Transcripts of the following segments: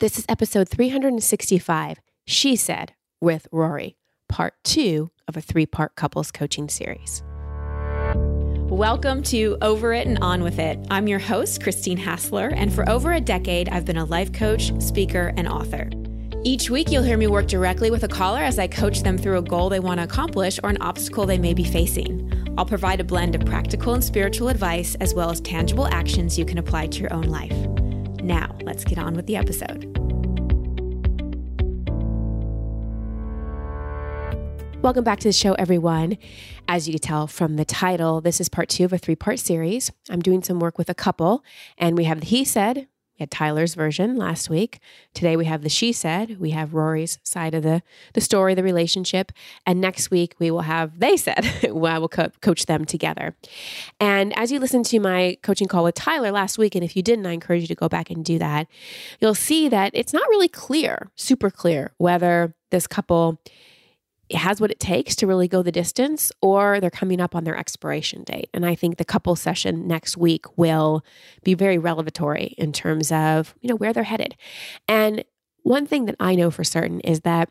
This is episode 365, She Said, with Rory, part two of a three part couples coaching series. Welcome to Over It and On With It. I'm your host, Christine Hassler, and for over a decade, I've been a life coach, speaker, and author. Each week, you'll hear me work directly with a caller as I coach them through a goal they want to accomplish or an obstacle they may be facing. I'll provide a blend of practical and spiritual advice as well as tangible actions you can apply to your own life. Now, let's get on with the episode. Welcome back to the show, everyone. As you can tell from the title, this is part two of a three part series. I'm doing some work with a couple, and we have the He Said, we had Tyler's version last week. Today we have the She Said. We have Rory's side of the, the story, the relationship. And next week we will have They Said. I will co- coach them together. And as you listen to my coaching call with Tyler last week, and if you didn't, I encourage you to go back and do that, you'll see that it's not really clear, super clear, whether this couple has what it takes to really go the distance or they're coming up on their expiration date. And I think the couple session next week will be very revelatory in terms of, you know, where they're headed. And one thing that I know for certain is that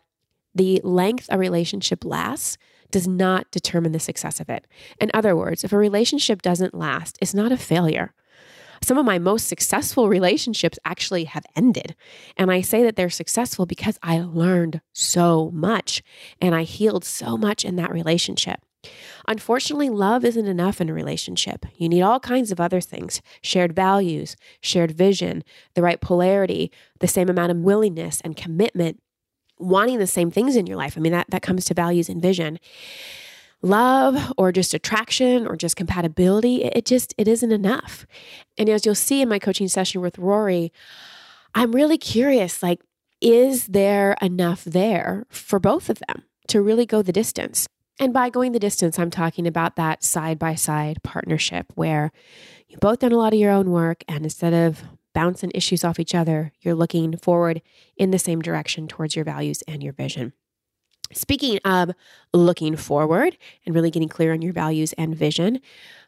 the length a relationship lasts does not determine the success of it. In other words, if a relationship doesn't last, it's not a failure. Some of my most successful relationships actually have ended. And I say that they're successful because I learned so much and I healed so much in that relationship. Unfortunately, love isn't enough in a relationship. You need all kinds of other things shared values, shared vision, the right polarity, the same amount of willingness and commitment, wanting the same things in your life. I mean, that, that comes to values and vision love or just attraction or just compatibility it just it isn't enough. And as you'll see in my coaching session with rory i'm really curious like is there enough there for both of them to really go the distance? And by going the distance i'm talking about that side by side partnership where you've both done a lot of your own work and instead of bouncing issues off each other you're looking forward in the same direction towards your values and your vision Speaking of looking forward and really getting clear on your values and vision,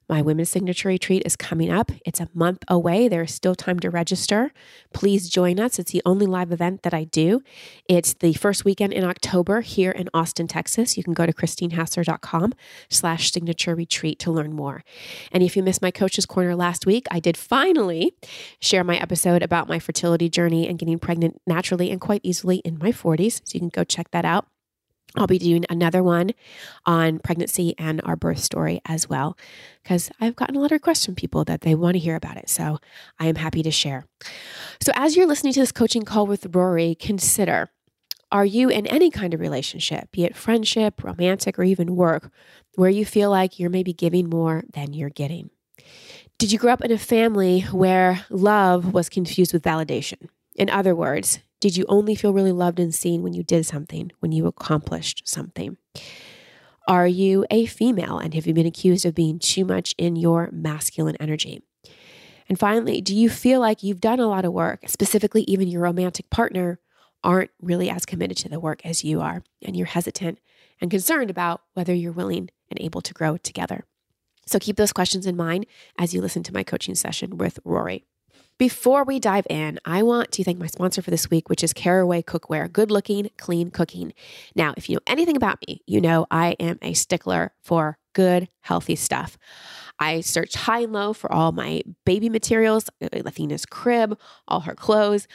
my women's signature retreat is coming up. It's a month away. There's still time to register. Please join us. It's the only live event that I do. It's the first weekend in October here in Austin, Texas. You can go to christinehassler.com slash signature retreat to learn more. And if you missed my coach's corner last week, I did finally share my episode about my fertility journey and getting pregnant naturally and quite easily in my 40s. So you can go check that out. I'll be doing another one on pregnancy and our birth story as well, because I've gotten a lot of requests from people that they want to hear about it. So I am happy to share. So as you're listening to this coaching call with Rory, consider are you in any kind of relationship, be it friendship, romantic, or even work, where you feel like you're maybe giving more than you're getting? Did you grow up in a family where love was confused with validation? In other words, did you only feel really loved and seen when you did something, when you accomplished something? Are you a female and have you been accused of being too much in your masculine energy? And finally, do you feel like you've done a lot of work, specifically, even your romantic partner aren't really as committed to the work as you are, and you're hesitant and concerned about whether you're willing and able to grow together? So keep those questions in mind as you listen to my coaching session with Rory. Before we dive in, I want to thank my sponsor for this week, which is Caraway Cookware, good looking, clean cooking. Now, if you know anything about me, you know I am a stickler for good, healthy stuff. I searched high and low for all my baby materials, uh, uh, Athena's crib, all her clothes.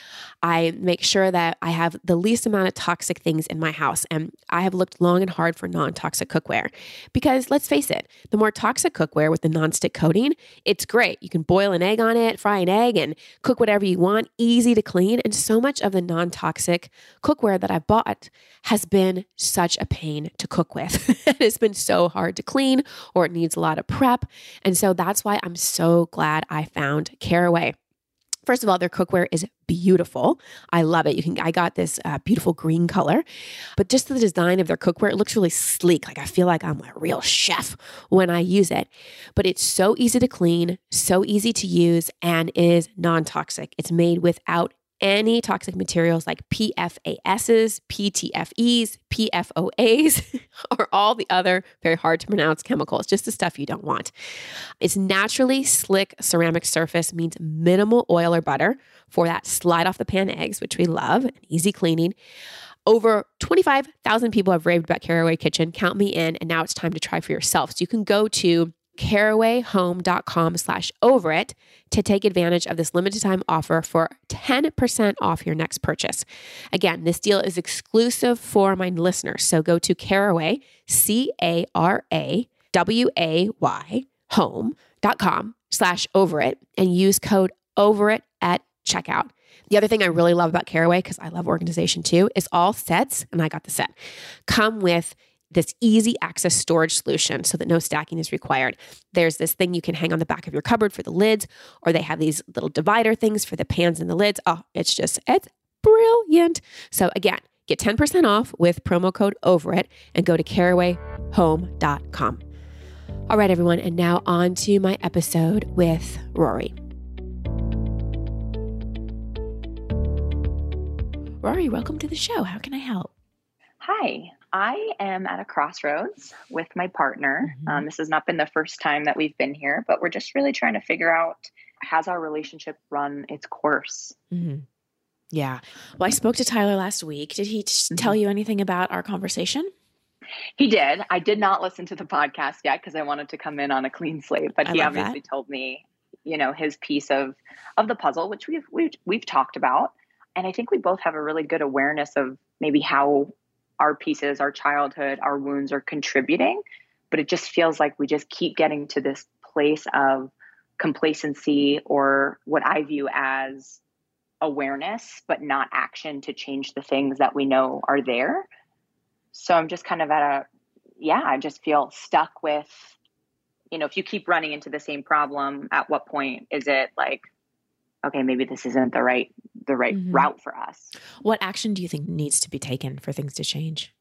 I make sure that I have the least amount of toxic things in my house. And I have looked long and hard for non toxic cookware because let's face it, the more toxic cookware with the non-stick coating, it's great. You can boil an egg on it, fry an egg, and cook whatever you want, easy to clean. And so much of the non toxic cookware that I've bought has been such a pain to cook with. it's been so hard to clean or it needs a lot of prep. And so that's why I'm so glad I found Caraway. First of all, their cookware is beautiful. I love it. You can I got this uh, beautiful green color, but just the design of their cookware, it looks really sleek. Like I feel like I'm a real chef when I use it. But it's so easy to clean, so easy to use, and is non-toxic. It's made without any toxic materials like PFASs, PTFEs, PFOAs, or all the other very hard to pronounce chemicals, just the stuff you don't want. Its naturally slick ceramic surface means minimal oil or butter for that slide off the pan eggs, which we love, and easy cleaning. Over 25,000 people have raved about Caraway Kitchen. Count me in. And now it's time to try for yourself. So you can go to carawayhome.com slash over it to take advantage of this limited time offer for 10% off your next purchase. Again, this deal is exclusive for my listeners. So go to caraway, C-A-R-A-W-A-Y home.com slash over it and use code over it at checkout. The other thing I really love about Caraway, because I love organization too, is all sets, and I got the set, come with this easy access storage solution so that no stacking is required. There's this thing you can hang on the back of your cupboard for the lids, or they have these little divider things for the pans and the lids. Oh, it's just, it's brilliant. So again, get 10% off with promo code over it and go to carawayhome.com. All right, everyone, and now on to my episode with Rory. Rory, welcome to the show. How can I help? Hi, I am at a crossroads with my partner. Mm-hmm. Um, this has not been the first time that we've been here, but we're just really trying to figure out has our relationship run its course? Mm-hmm. Yeah. Well, I spoke to Tyler last week. Did he t- mm-hmm. tell you anything about our conversation? He did. I did not listen to the podcast yet because I wanted to come in on a clean slate, but I he obviously that. told me, you know, his piece of of the puzzle, which we've we've we've talked about, and I think we both have a really good awareness of maybe how our pieces, our childhood, our wounds are contributing. But it just feels like we just keep getting to this place of complacency or what I view as awareness, but not action to change the things that we know are there. So I'm just kind of at a, yeah, I just feel stuck with, you know, if you keep running into the same problem, at what point is it like, okay, maybe this isn't the right the right mm-hmm. route for us. What action do you think needs to be taken for things to change?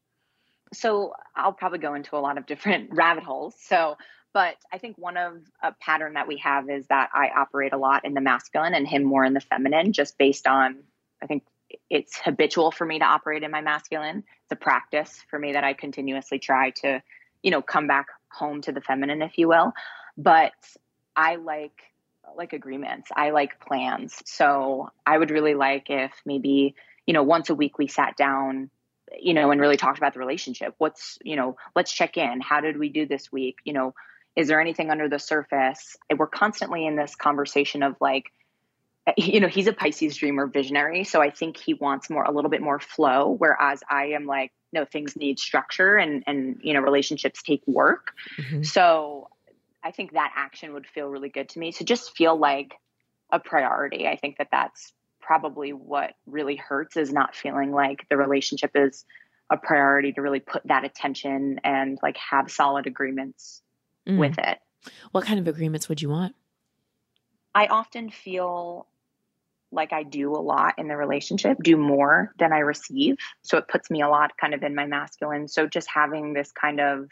So I'll probably go into a lot of different rabbit holes. So, but I think one of a pattern that we have is that I operate a lot in the masculine and him more in the feminine, just based on I think it's habitual for me to operate in my masculine. It's a practice for me that I continuously try to, you know, come back home to the feminine, if you will. But I like like agreements. I like plans. So I would really like if maybe, you know, once a week we sat down, you know, and really talked about the relationship. What's, you know, let's check in. How did we do this week? You know, is there anything under the surface? And we're constantly in this conversation of like, you know, he's a Pisces dreamer visionary. So I think he wants more, a little bit more flow. Whereas I am like, no, things need structure and, and, you know, relationships take work. Mm-hmm. So I think that action would feel really good to me to just feel like a priority. I think that that's probably what really hurts is not feeling like the relationship is a priority to really put that attention and like have solid agreements mm. with it. What kind of agreements would you want? I often feel like I do a lot in the relationship, do more than I receive. So it puts me a lot kind of in my masculine. So just having this kind of,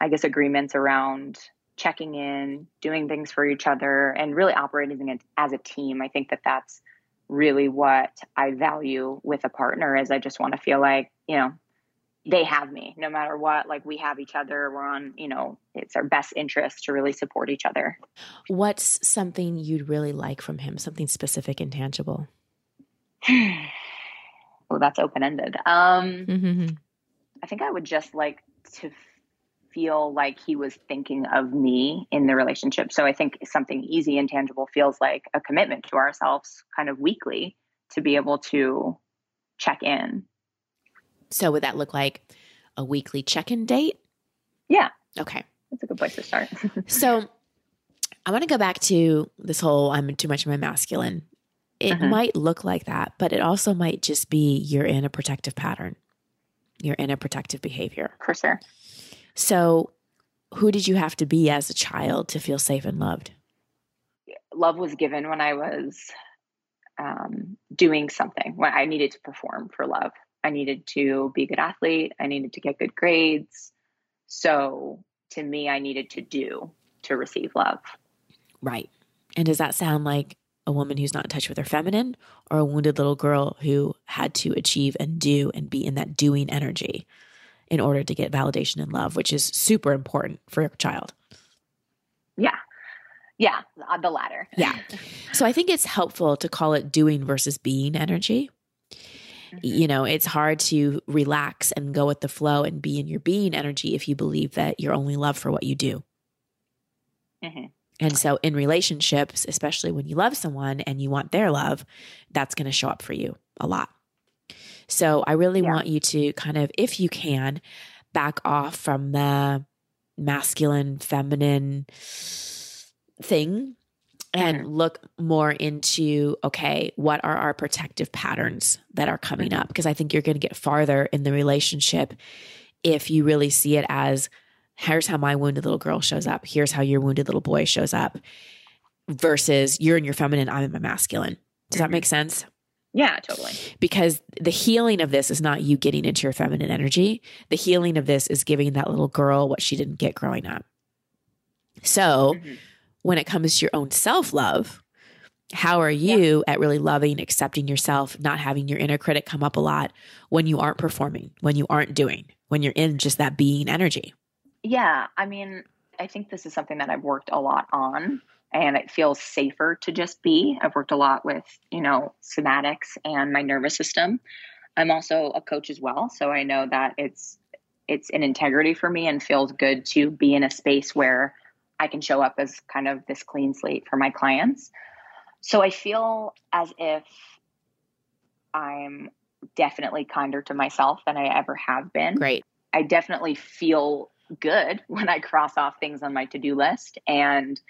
I guess, agreements around checking in, doing things for each other, and really operating as a team. I think that that's really what I value with a partner is I just want to feel like, you know, they have me no matter what. Like we have each other. We're on, you know, it's our best interest to really support each other. What's something you'd really like from him? Something specific and tangible? well, that's open ended. Um, mm-hmm. I think I would just like to feel like he was thinking of me in the relationship. So I think something easy and tangible feels like a commitment to ourselves kind of weekly to be able to check in. So would that look like a weekly check-in date? Yeah. Okay. That's a good place to start. so I want to go back to this whole I'm too much of my masculine. It mm-hmm. might look like that, but it also might just be you're in a protective pattern. You're in a protective behavior. For sure. So, who did you have to be as a child to feel safe and loved? Love was given when I was um, doing something, when I needed to perform for love. I needed to be a good athlete, I needed to get good grades. So, to me, I needed to do to receive love. Right. And does that sound like a woman who's not in touch with her feminine or a wounded little girl who had to achieve and do and be in that doing energy in order to get validation and love, which is super important for a child. Yeah. Yeah, uh, the latter. Yeah. So I think it's helpful to call it doing versus being energy. Mm-hmm. You know, it's hard to relax and go with the flow and be in your being energy if you believe that you're only loved for what you do. Mm-hmm. And so, in relationships, especially when you love someone and you want their love, that's going to show up for you a lot. So, I really yeah. want you to kind of, if you can, back off from the masculine, feminine thing and mm-hmm. look more into okay, what are our protective patterns that are coming mm-hmm. up? Because I think you're going to get farther in the relationship if you really see it as here's how my wounded little girl shows up. Here's how your wounded little boy shows up versus you're in your feminine, I'm in my masculine. Does that make sense? Yeah, totally. Because the healing of this is not you getting into your feminine energy. The healing of this is giving that little girl what she didn't get growing up. So, mm-hmm. when it comes to your own self love, how are you yeah. at really loving, accepting yourself, not having your inner critic come up a lot when you aren't performing, when you aren't doing, when you're in just that being energy? Yeah, I mean, I think this is something that I've worked a lot on and it feels safer to just be. I've worked a lot with, you know, somatics and my nervous system. I'm also a coach as well, so I know that it's it's an integrity for me and feels good to be in a space where I can show up as kind of this clean slate for my clients. So I feel as if I'm definitely kinder to myself than I ever have been. Great. I definitely feel good when I cross off things on my to do list. And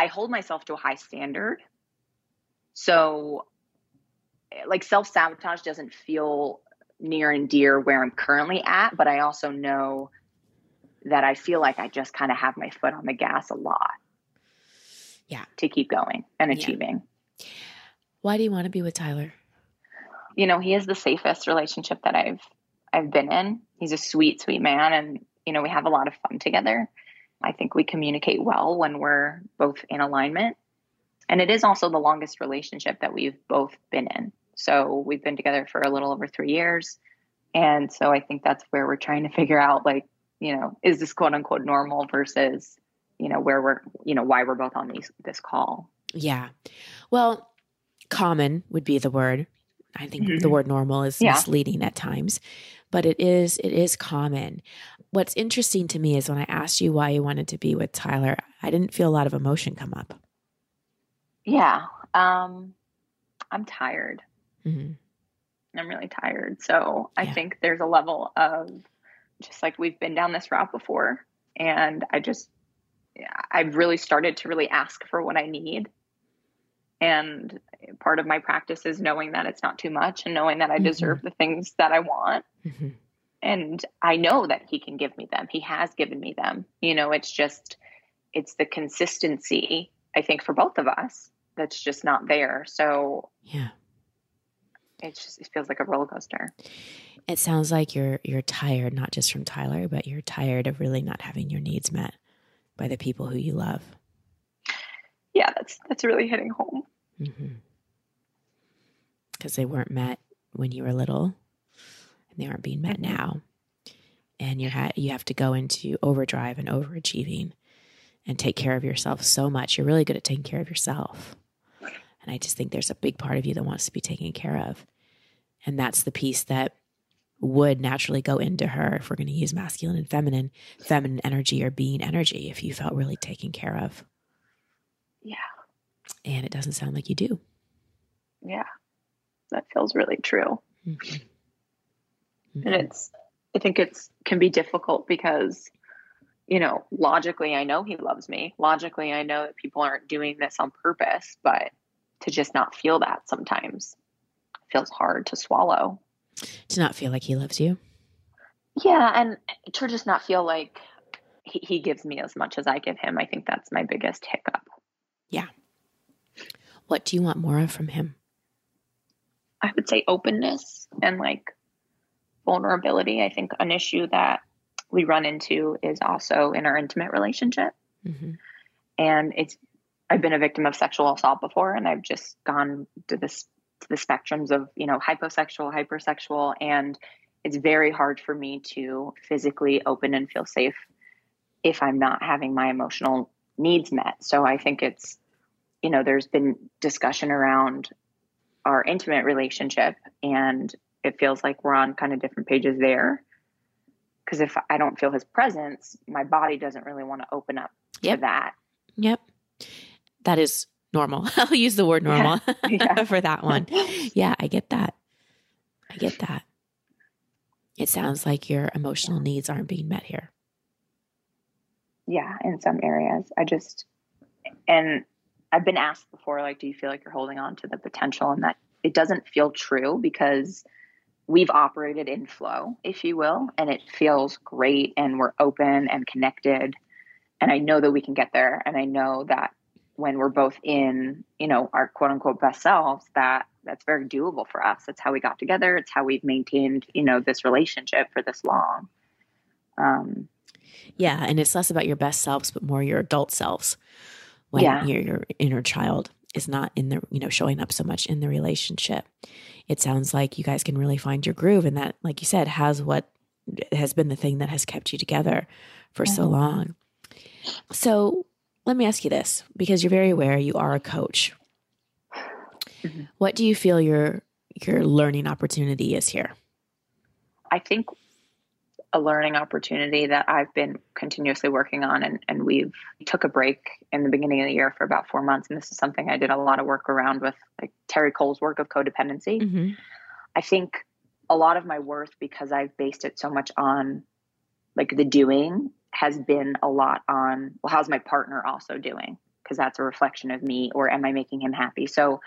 I hold myself to a high standard. So, eh, like, self sabotage doesn't feel near and dear where I'm currently at, but I also know that I feel like I just kind of have my foot on the gas a lot. Yeah. To keep going and achieving. Yeah. Why do you want to be with Tyler? You know, he is the safest relationship that I've I've been in. He's a sweet, sweet man and you know, we have a lot of fun together. I think we communicate well when we're both in alignment. And it is also the longest relationship that we've both been in. So we've been together for a little over three years. And so I think that's where we're trying to figure out like, you know, is this quote unquote normal versus, you know, where we're, you know, why we're both on these this call. Yeah. Well, common would be the word. I think mm-hmm. the word normal is yeah. misleading at times, but it is it is common what's interesting to me is when I asked you why you wanted to be with Tyler, I didn't feel a lot of emotion come up. Yeah. Um, I'm tired. Mm-hmm. I'm really tired. So I yeah. think there's a level of just like we've been down this route before. And I just, I've really started to really ask for what I need. And part of my practice is knowing that it's not too much and knowing that I mm-hmm. deserve the things that I want. Mm-hmm and I know that he can give me them. He has given me them. You know, it's just it's the consistency I think for both of us that's just not there. So yeah, it just it feels like a roller coaster. It sounds like you're you're tired not just from Tyler, but you're tired of really not having your needs met by the people who you love. Yeah, that's that's really hitting home. Because mm-hmm. they weren't met when you were little they aren't being met mm-hmm. now. And you ha- you have to go into overdrive and overachieving and take care of yourself so much. You're really good at taking care of yourself. And I just think there's a big part of you that wants to be taken care of. And that's the piece that would naturally go into her if we're going to use masculine and feminine, feminine energy or being energy if you felt really taken care of. Yeah. And it doesn't sound like you do. Yeah. That feels really true. Mm-hmm. Mm-hmm. And it's, I think it's can be difficult because, you know, logically, I know he loves me. Logically, I know that people aren't doing this on purpose, but to just not feel that sometimes feels hard to swallow. To not feel like he loves you. Yeah. And to just not feel like he, he gives me as much as I give him. I think that's my biggest hiccup. Yeah. What do you want more of from him? I would say openness and like vulnerability. I think an issue that we run into is also in our intimate relationship. Mm-hmm. And it's I've been a victim of sexual assault before, and I've just gone to this to the spectrums of you know hyposexual, hypersexual, and it's very hard for me to physically open and feel safe if I'm not having my emotional needs met. So I think it's you know there's been discussion around our intimate relationship, and it feels like we're on kind of different pages there. Because if I don't feel his presence, my body doesn't really want to open up yep. to that. Yep that is normal. I'll use the word normal yeah. for that one. Yeah, I get that. I get that. It sounds like your emotional needs aren't being met here. Yeah, in some areas. I just, and I've been asked before, like, do you feel like you're holding on to the potential? And that it doesn't feel true because we've operated in flow, if you will, and it feels great and we're open and connected. And I know that we can get there. And I know that when we're both in, you know, our quote unquote best selves, that that's very doable for us. That's how we got together. It's how we've maintained, you know, this relationship for this long. Um, yeah, and it's less about your best selves, but more your adult selves. When yeah. your your inner child is not in the, you know, showing up so much in the relationship. It sounds like you guys can really find your groove, and that, like you said, has what has been the thing that has kept you together for mm-hmm. so long. So, let me ask you this because you're very aware you are a coach. Mm-hmm. What do you feel your your learning opportunity is here? I think a learning opportunity that I've been continuously working on and, and we've took a break in the beginning of the year for about four months. And this is something I did a lot of work around with like Terri Cole's work of codependency. Mm-hmm. I think a lot of my worth because I've based it so much on like the doing has been a lot on well how's my partner also doing because that's a reflection of me or am i making him happy so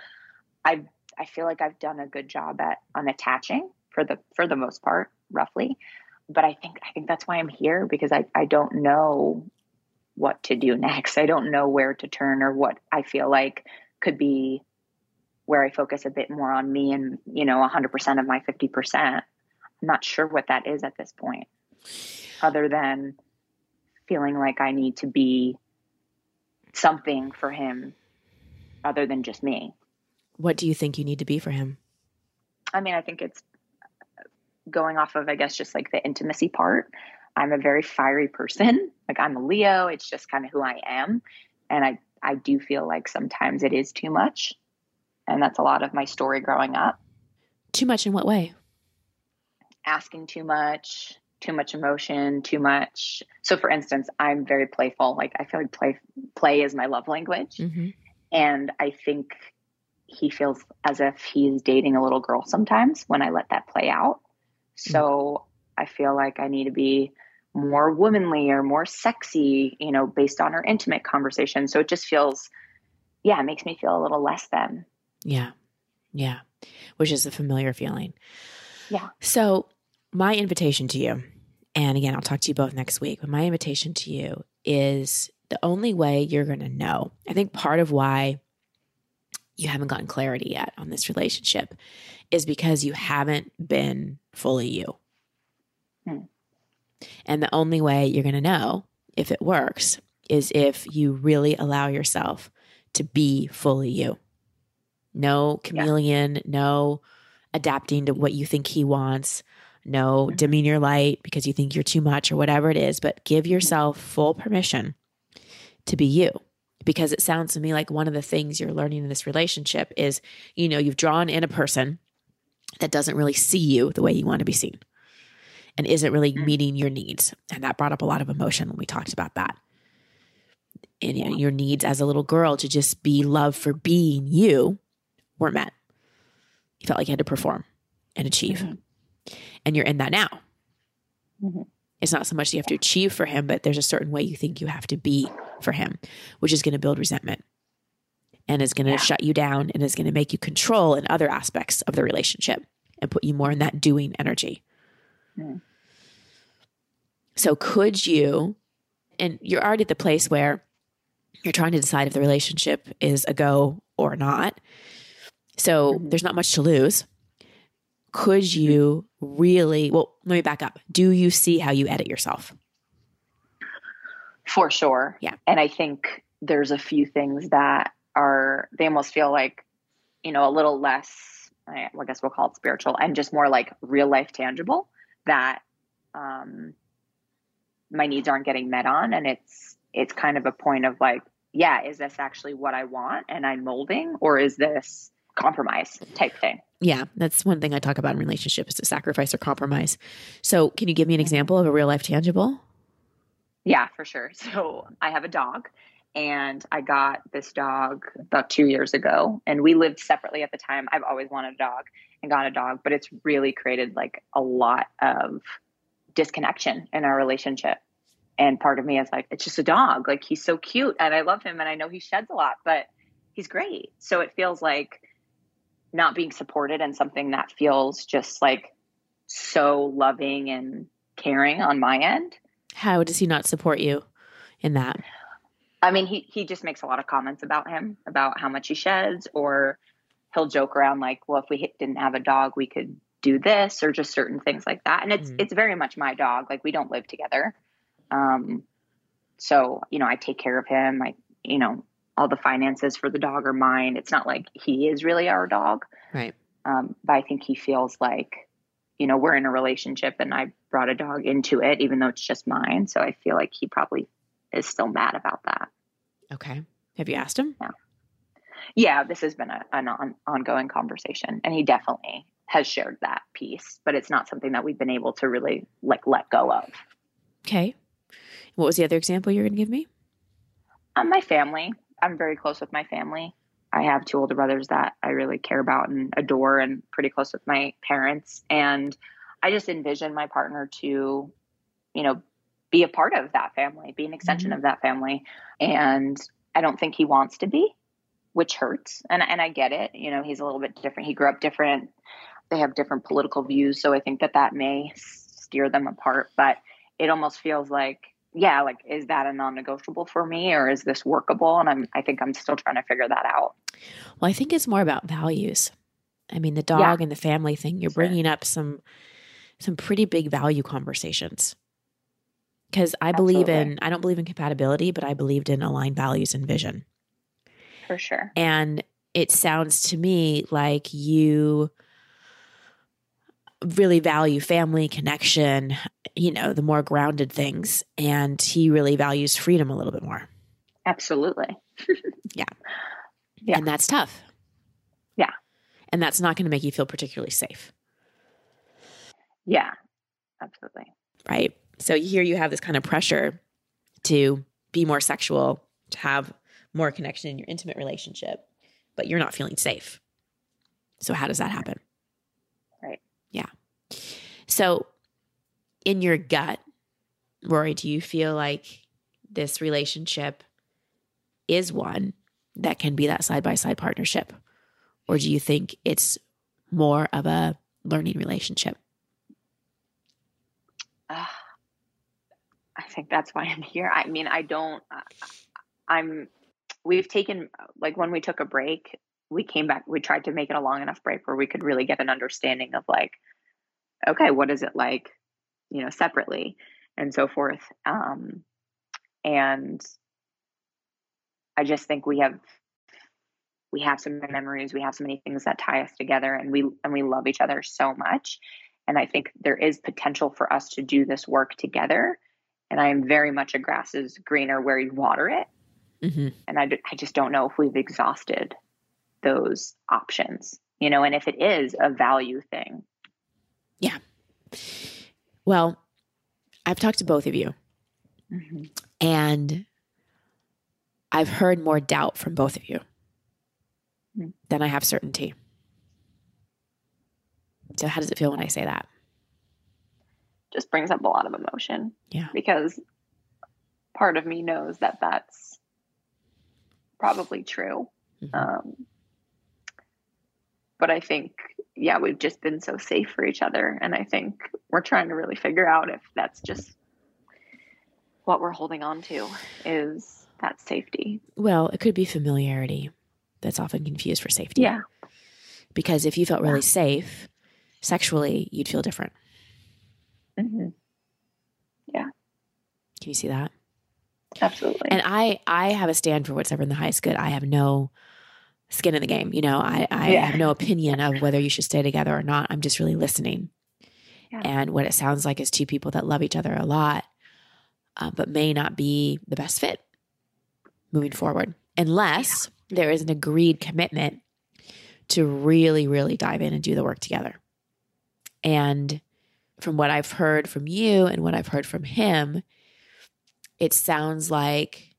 i i feel like i've done a good job at unattaching for the for the most part roughly but i think i think that's why i'm here because i i don't know what to do next i don't know where to turn or what i feel like could be where i focus a bit more on me and you know 100% of my 50% i'm not sure what that is at this point other than feeling like I need to be something for him other than just me. What do you think you need to be for him? I mean, I think it's going off of, I guess, just like the intimacy part. I'm a very fiery person. Like I'm a Leo. It's just kind of who I am. And I, I do feel like sometimes it is too much. And that's a lot of my story growing up. Too much in what way? Asking too much, too much emotion, too much. So, for instance, I'm very playful. Like I feel like play play is my love language, mm-hmm. and I think he feels as if he's dating a little girl sometimes when I let that play out. So. I feel like I need to be more womanly or more sexy, you know, based on our intimate conversation. So it just feels, yeah, it makes me feel a little less than. Yeah. Yeah. Which is a familiar feeling. Yeah. So my invitation to you and again, I'll talk to you both next week. But my invitation to you is the only way you're going to know. I think part of why you haven't gotten clarity yet on this relationship is because you haven't been fully you. Hmm. And the only way you're going to know if it works is if you really allow yourself to be fully you. No chameleon, yeah. no adapting to what you think he wants, no mm-hmm. dimming your light because you think you're too much or whatever it is, but give yourself full permission to be you. Because it sounds to me like one of the things you're learning in this relationship is, you know, you've drawn in a person that doesn't really see you the way you want to be seen and isn't really mm. meeting your needs. And that brought up a lot of emotion when we talked about that. And you know, your needs as a little girl to just be loved for being you weren't met. You felt like you had to perform and achieve. Mm-hmm and you're in that now. Mm-hmm. It's not so much you have to achieve for him, but there's a certain way you think you have to be for him, which is going to build resentment and is going to yeah. shut you down and is going to make you control in other aspects of the relationship and put you more in that doing energy. Mm. So, could you, and you're already at the place where you're trying to decide if the relationship is a go or not. So, mm-hmm. there's not much to lose could you really, well, let me back up. Do you see how you edit yourself? For sure. Yeah. And I think there's a few things that are they almost feel like you know a little less I guess we'll call it spiritual and just more like real life tangible that um my needs aren't getting met on and it's it's kind of a point of like yeah is this actually what I want and I'm molding or is this compromise type thing yeah that's one thing I talk about in relationships is sacrifice or compromise so can you give me an example of a real life tangible yeah for sure so I have a dog and I got this dog about two years ago. And we lived separately at the time. I've always wanted a dog and got a dog, but it's really created like a lot of disconnection in our relationship. And part of me is like, it's just a dog. Like he's so cute and I love him and I know he sheds a lot, but he's great. So it feels like not being supported and something that feels just like so loving and caring on my end. How does he not support you in that? I mean, he he just makes a lot of comments about him, about how much he sheds, or he'll joke around like, "Well, if we didn't have a dog, we could do this," or just certain things like that. And it's mm-hmm. it's very much my dog. Like we don't live together, um, so you know, I take care of him. I you know, all the finances for the dog are mine. It's not like he is really our dog, right? Um, but I think he feels like, you know, we're in a relationship, and I brought a dog into it, even though it's just mine. So I feel like he probably is still mad about that. Okay. Have you asked him? Yeah. Yeah, this has been a, an on, ongoing conversation, and he definitely has shared that piece, but it's not something that we've been able to really like let go of. Okay. What was the other example you're going to give me? Um, my family. I'm very close with my family. I have two older brothers that I really care about and adore, and pretty close with my parents. And I just envision my partner to, you know, be a part of that family, be an extension mm-hmm. of that family. And I don't think he wants to be, which hurts. And and I get it. You know, he's a little bit different. He grew up different. They have different political views, so I think that that may steer them apart. But it almost feels like, yeah, like is that a non-negotiable for me, or is this workable? And I'm, I think I'm still trying to figure that out. Well, I think it's more about values. I mean, the dog yeah. and the family thing. You're bringing up some some pretty big value conversations because I Absolutely. believe in I don't believe in compatibility, but I believed in aligned values and vision. For sure. And it sounds to me like you really value family connection, you know, the more grounded things and he really values freedom a little bit more. Absolutely. yeah. Yeah. And that's tough. Yeah. And that's not going to make you feel particularly safe. Yeah. Absolutely. Right. So here you have this kind of pressure to be more sexual, to have more connection in your intimate relationship, but you're not feeling safe. So how does that happen? Yeah. So in your gut, Rory, do you feel like this relationship is one that can be that side by side partnership? Or do you think it's more of a learning relationship? Uh, I think that's why I'm here. I mean, I don't, I'm, we've taken, like when we took a break, we came back, we tried to make it a long enough break where we could really get an understanding of like, okay, what is it like, you know, separately and so forth. Um, and I just think we have, we have some memories, we have so many things that tie us together and we, and we love each other so much. And I think there is potential for us to do this work together and I am very much a grass is greener where you water it. Mm-hmm. And I, I just don't know if we've exhausted those options, you know, and if it is a value thing. Yeah. Well, I've talked to both of you, mm-hmm. and I've heard more doubt from both of you mm-hmm. than I have certainty. So, how does it feel when I say that? just brings up a lot of emotion. Yeah. Because part of me knows that that's probably true. Mm-hmm. Um, but I think, yeah, we've just been so safe for each other. And I think we're trying to really figure out if that's just what we're holding on to is that safety. Well, it could be familiarity that's often confused for safety. Yeah. Because if you felt really yeah. safe sexually, you'd feel different. Mm-hmm. Yeah. Can you see that? Absolutely. And I I have a stand for whatever in the highest good. I have no skin in the game. You know, I, I yeah. have no opinion of whether you should stay together or not. I'm just really listening. Yeah. And what it sounds like is two people that love each other a lot, uh, but may not be the best fit moving forward, unless yeah. there is an agreed commitment to really, really dive in and do the work together. And from what I've heard from you and what I've heard from him, it sounds like,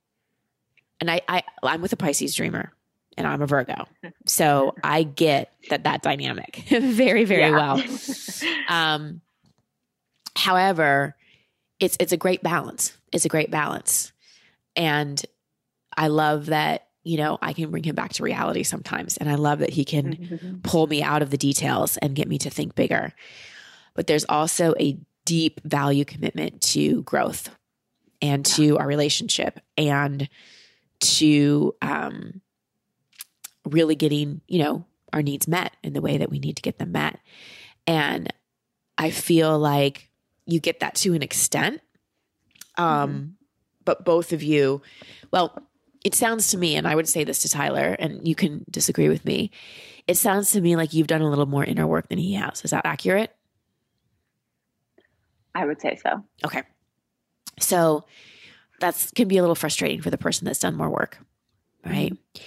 and I, I I'm with a Pisces dreamer and I'm a Virgo. So I get that that dynamic very, very well. Um, however, it's it's a great balance. It's a great balance. And I love that, you know, I can bring him back to reality sometimes. And I love that he can mm-hmm. pull me out of the details and get me to think bigger. But there's also a deep value commitment to growth and to our relationship and to um, really getting, you know, our needs met in the way that we need to get them met. And I feel like you get that to an extent. Um, mm-hmm. but both of you, well, it sounds to me, and I would say this to Tyler, and you can disagree with me. It sounds to me like you've done a little more inner work than he has. Is that accurate? I would say so. Okay. So that's can be a little frustrating for the person that's done more work, right? Mm-hmm.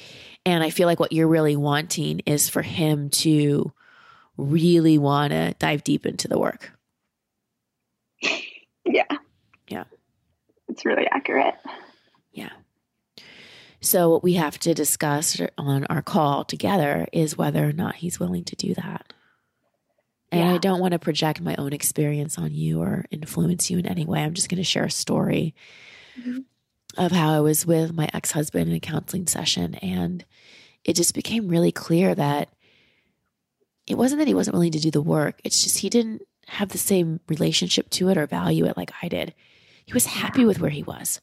And I feel like what you're really wanting is for him to really want to dive deep into the work. Yeah. Yeah. It's really accurate. Yeah. So, what we have to discuss on our call together is whether or not he's willing to do that. And yeah. I don't want to project my own experience on you or influence you in any way. I'm just going to share a story mm-hmm of how I was with my ex husband in a counseling session. And it just became really clear that it wasn't that he wasn't willing to do the work, it's just he didn't have the same relationship to it or value it like I did. He was happy with where he was.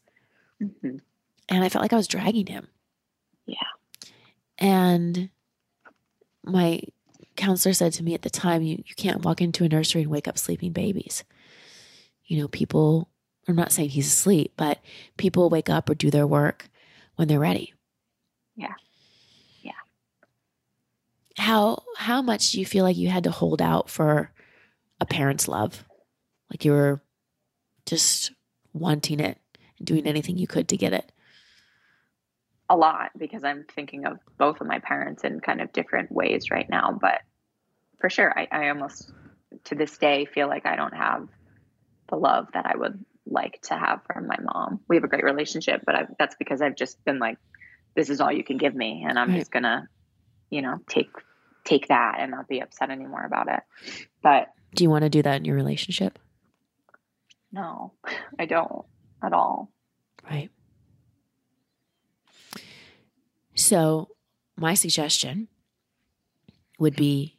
Mm-hmm. And I felt like I was dragging him. Yeah. And my counselor said to me at the time, you, you can't walk into a nursery and wake up sleeping babies. You know, people I'm not saying he's asleep, but people wake up or do their work when they're ready. Yeah. Yeah. How how much do you feel like you had to hold out for a parent's love? Like you were just wanting it and doing anything you could to get it? A lot because I'm thinking of both of my parents in kind of different ways right now. But for sure, I, I almost to this day feel like I don't have the love that I would like to have from my mom. We have a great relationship, but I've, that's because I've just been like, this is all you can give me, and I'm right. just gonna, you know, take take that and not be upset anymore about it. But do you want to do that in your relationship? No, I don't at all. Right. So, my suggestion would be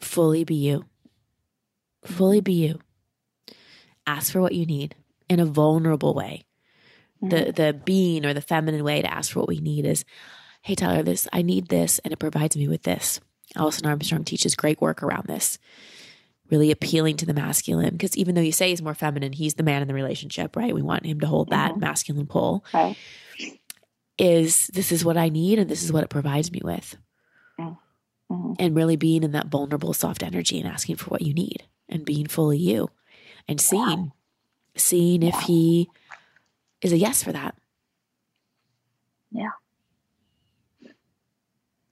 fully be you. Fully be you. Ask for what you need in a vulnerable way. Mm-hmm. The the being or the feminine way to ask for what we need is, hey Tyler, this I need this and it provides me with this. Alison Armstrong teaches great work around this. Really appealing to the masculine because even though you say he's more feminine, he's the man in the relationship, right? We want him to hold that mm-hmm. masculine pull. Okay. Is this is what I need and this is what it provides me with. Mm-hmm. And really being in that vulnerable, soft energy and asking for what you need and being fully you and seeing seeing if he is a yes for that. Yeah.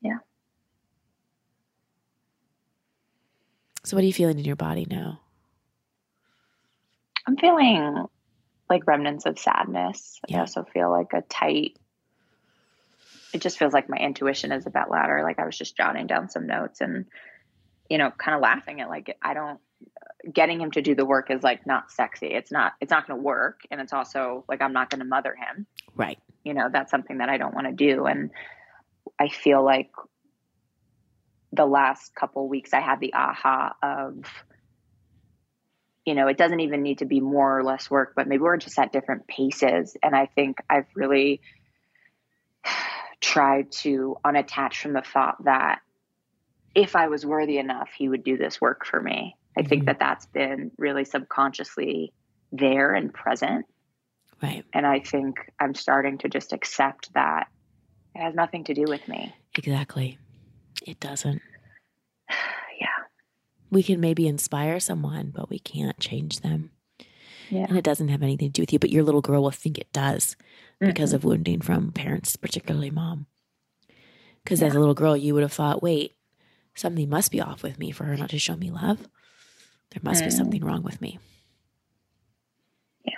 Yeah. So, what are you feeling in your body now? I'm feeling like remnants of sadness. Yeah. I also feel like a tight, it just feels like my intuition is a bit louder. Like I was just jotting down some notes and, you know, kind of laughing at like, I don't, getting him to do the work is like not sexy. It's not it's not going to work and it's also like I'm not going to mother him. Right. You know, that's something that I don't want to do and I feel like the last couple weeks I had the aha of you know, it doesn't even need to be more or less work, but maybe we're just at different paces and I think I've really tried to unattach from the thought that if I was worthy enough, he would do this work for me I think mm-hmm. that that's been really subconsciously there and present. Right. And I think I'm starting to just accept that it has nothing to do with me. Exactly. It doesn't. yeah. We can maybe inspire someone, but we can't change them. Yeah. And it doesn't have anything to do with you, but your little girl will think it does because Mhm. of wounding from parents, particularly mom. Because Yeah. as a little girl, you would have thought, wait, something must be off with me for her not to show me love. There must be Mm. something wrong with me. Yeah.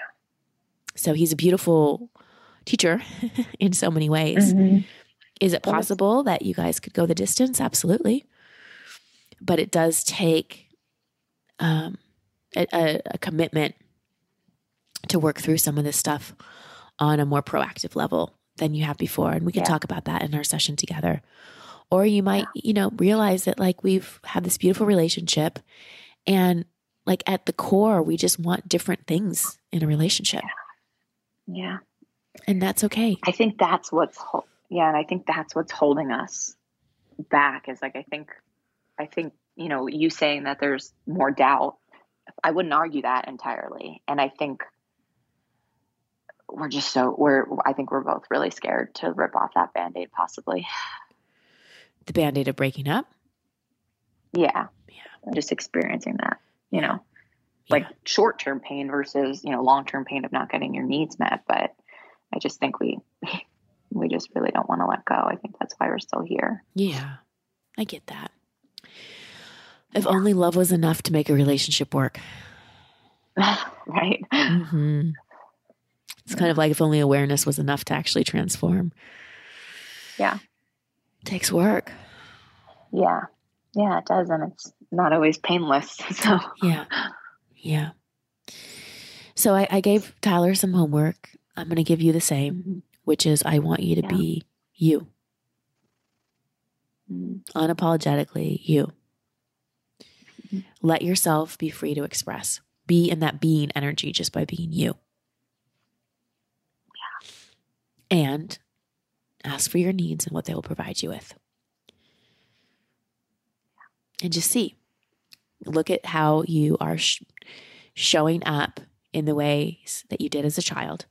So he's a beautiful teacher in so many ways. Mhm. Is it possible that you guys could go the distance? Absolutely. But it does take um, a, a, a commitment to work through some of this stuff on a more proactive level than you have before. And we can Yeah. talk about that in our session together. Or you might, you know, realize that like we've had this beautiful relationship and like at the core, we just want different things in a relationship. Yeah. And that's okay. I think that's what's yeah, and I think that's what's holding us back is like I think I think, you know, you saying that there's more doubt, I wouldn't argue that entirely. And I think we're just so we're I think we're both really scared to rip off that band-aid possibly. The band aid of breaking up. Yeah. Yeah. I'm just experiencing that, you know. Like short-term pain versus, you know, long-term pain of not getting your needs met, but I just think we we just really don't want to let go. I think that's why we're still here. Yeah, I get that. If only love was enough to make a relationship work. right? hmm It's kind of like if only awareness was enough to actually transform. Yeah. It takes work. Yeah. Yeah, it does. And it's not always painless. So, Yeah. Yeah. So I, I gave Tyler some homework. I'm going to give you the same, Mhm. which is I want you to Yeah. be you, Mhm. unapologetically you. Mhm. Let yourself be free to express. Be in that being energy just by being you. Yeah. And ask for your needs and what they will provide you with. And just see. Look at how you are sh- showing up in the ways that you did as a child.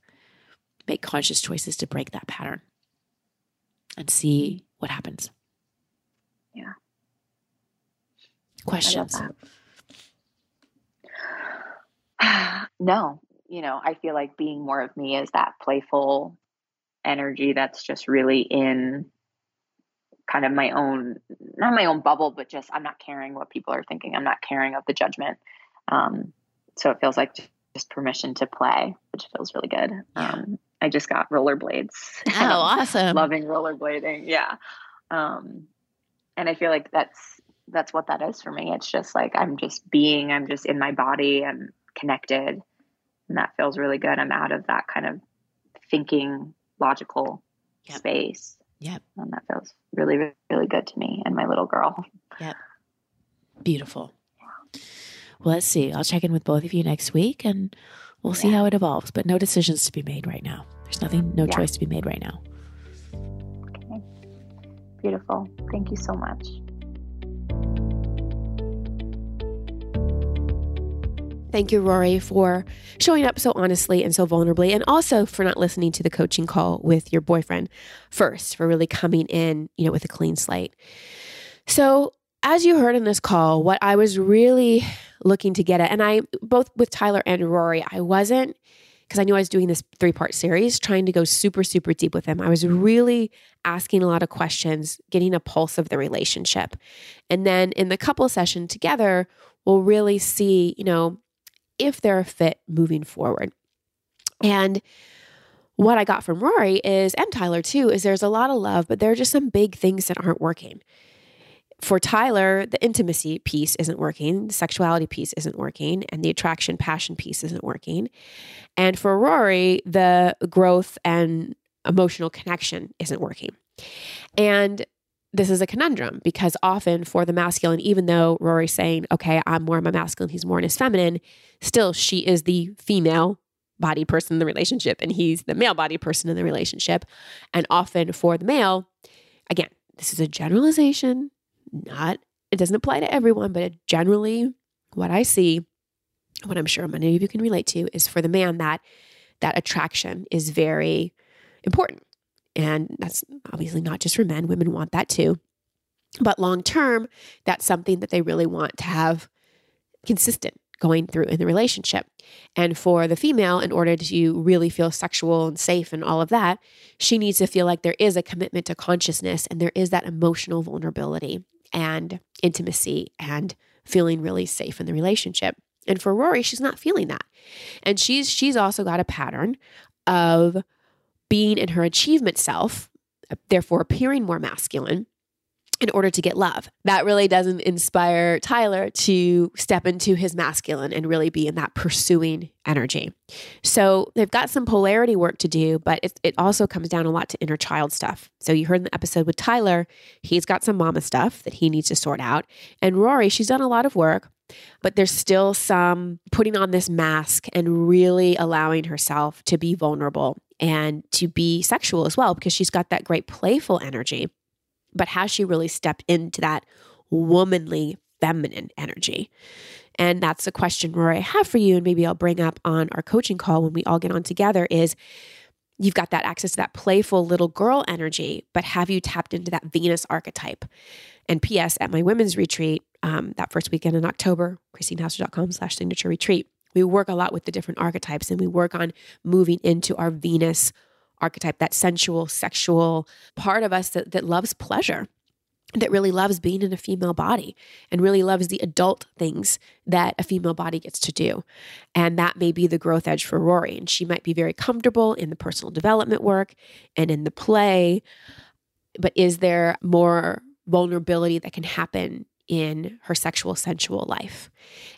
Make conscious choices to break that pattern and see what happens. Yeah. Questions? no, you know, I feel like being more of me is that playful energy that's just really in kind of my own, not my own bubble, but just I'm not caring what people are thinking. I'm not caring of the judgment. Um, so it feels like just permission to play, which feels really good. Um, I just got rollerblades. Oh, awesome. loving rollerblading. Yeah. Um, and I feel like that's that's what that is for me. It's just like I'm just being, I'm just in my body, I'm connected. And that feels really good. I'm out of that kind of thinking logical Yep. space. Yep. And that feels really, really, good to me and my little girl. Yep. Beautiful. Well, let's see. I'll check in with both of you next week and we'll see Yeah. how it evolves, but no decisions to be made right now. There's nothing, no Yeah. choice to be made right now. Okay. Beautiful. Thank you so much. Thank you, Rory, for showing up so honestly and so vulnerably, and also for not listening to the coaching call with your boyfriend first, for really coming in, you know, with a clean slate. So, as you heard in this call, what I was really looking to get at, and I both with Tyler and Rory, I wasn't because I knew I was doing this three part series, trying to go super, super deep with him. I was really asking a lot of questions, getting a pulse of the relationship. And then in the couple session together, we'll really see, you know, if they're a fit moving forward. And what I got from Rory is, and Tyler too, is there's a lot of love, but there are just some big things that aren't working. For Tyler, the intimacy piece isn't working, the sexuality piece isn't working, and the attraction passion piece isn't working. And for Rory, the growth and emotional connection isn't working. And this is a conundrum because often for the masculine, even though Rory's saying, okay, I'm more in my masculine, he's more in his feminine, still she is the female body person in the relationship and he's the male body person in the relationship. And often for the male, again, this is a generalization, not, it doesn't apply to everyone, but generally what I see, what I'm sure many of you can relate to, is for the man that that attraction is very important. And that's obviously not just for men, women want that too. But long term, that's something that they really want to have consistent going through in the relationship. And for the female, in order to really feel sexual and safe and all of that, she needs to feel like there is a commitment to consciousness and there is that emotional vulnerability and intimacy and feeling really safe in the relationship. And for Rory, she's not feeling that. And she's she's also got a pattern of being in her achievement self, therefore appearing more masculine in order to get love. That really doesn't inspire Tyler to step into his masculine and really be in that pursuing energy. So they've got some polarity work to do, but it, it also comes down a lot to inner child stuff. So you heard in the episode with Tyler, he's got some mama stuff that he needs to sort out. And Rory, she's done a lot of work, but there's still some putting on this mask and really allowing herself to be vulnerable and to be sexual as well because she's got that great playful energy but has she really stepped into that womanly feminine energy? And that's a question, Rory, I have for you, and maybe I'll bring up on our coaching call when we all get on together is you've got that access to that playful little girl energy, but have you tapped into that Venus archetype? And P.S. at my women's retreat, um, that first weekend in October, christinehassler.com slash signature retreat, we work a lot with the different archetypes and we work on moving into our Venus archetype, that sensual, sexual part of us that, that loves pleasure, that really loves being in a female body and really loves the adult things that a female body gets to do. And that may be the growth edge for Rory. And she might be very comfortable in the personal development work and in the play. But is there more vulnerability that can happen in her sexual, sensual life?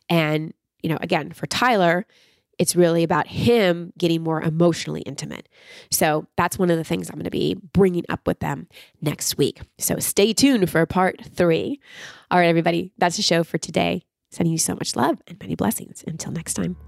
And, you know, again, for Tyler, it's really about him getting more emotionally intimate. So that's one of the things I'm going to be bringing up with them next week. So stay tuned for part three. All right, everybody, that's the show for today. Sending you so much love and many blessings. Until next time.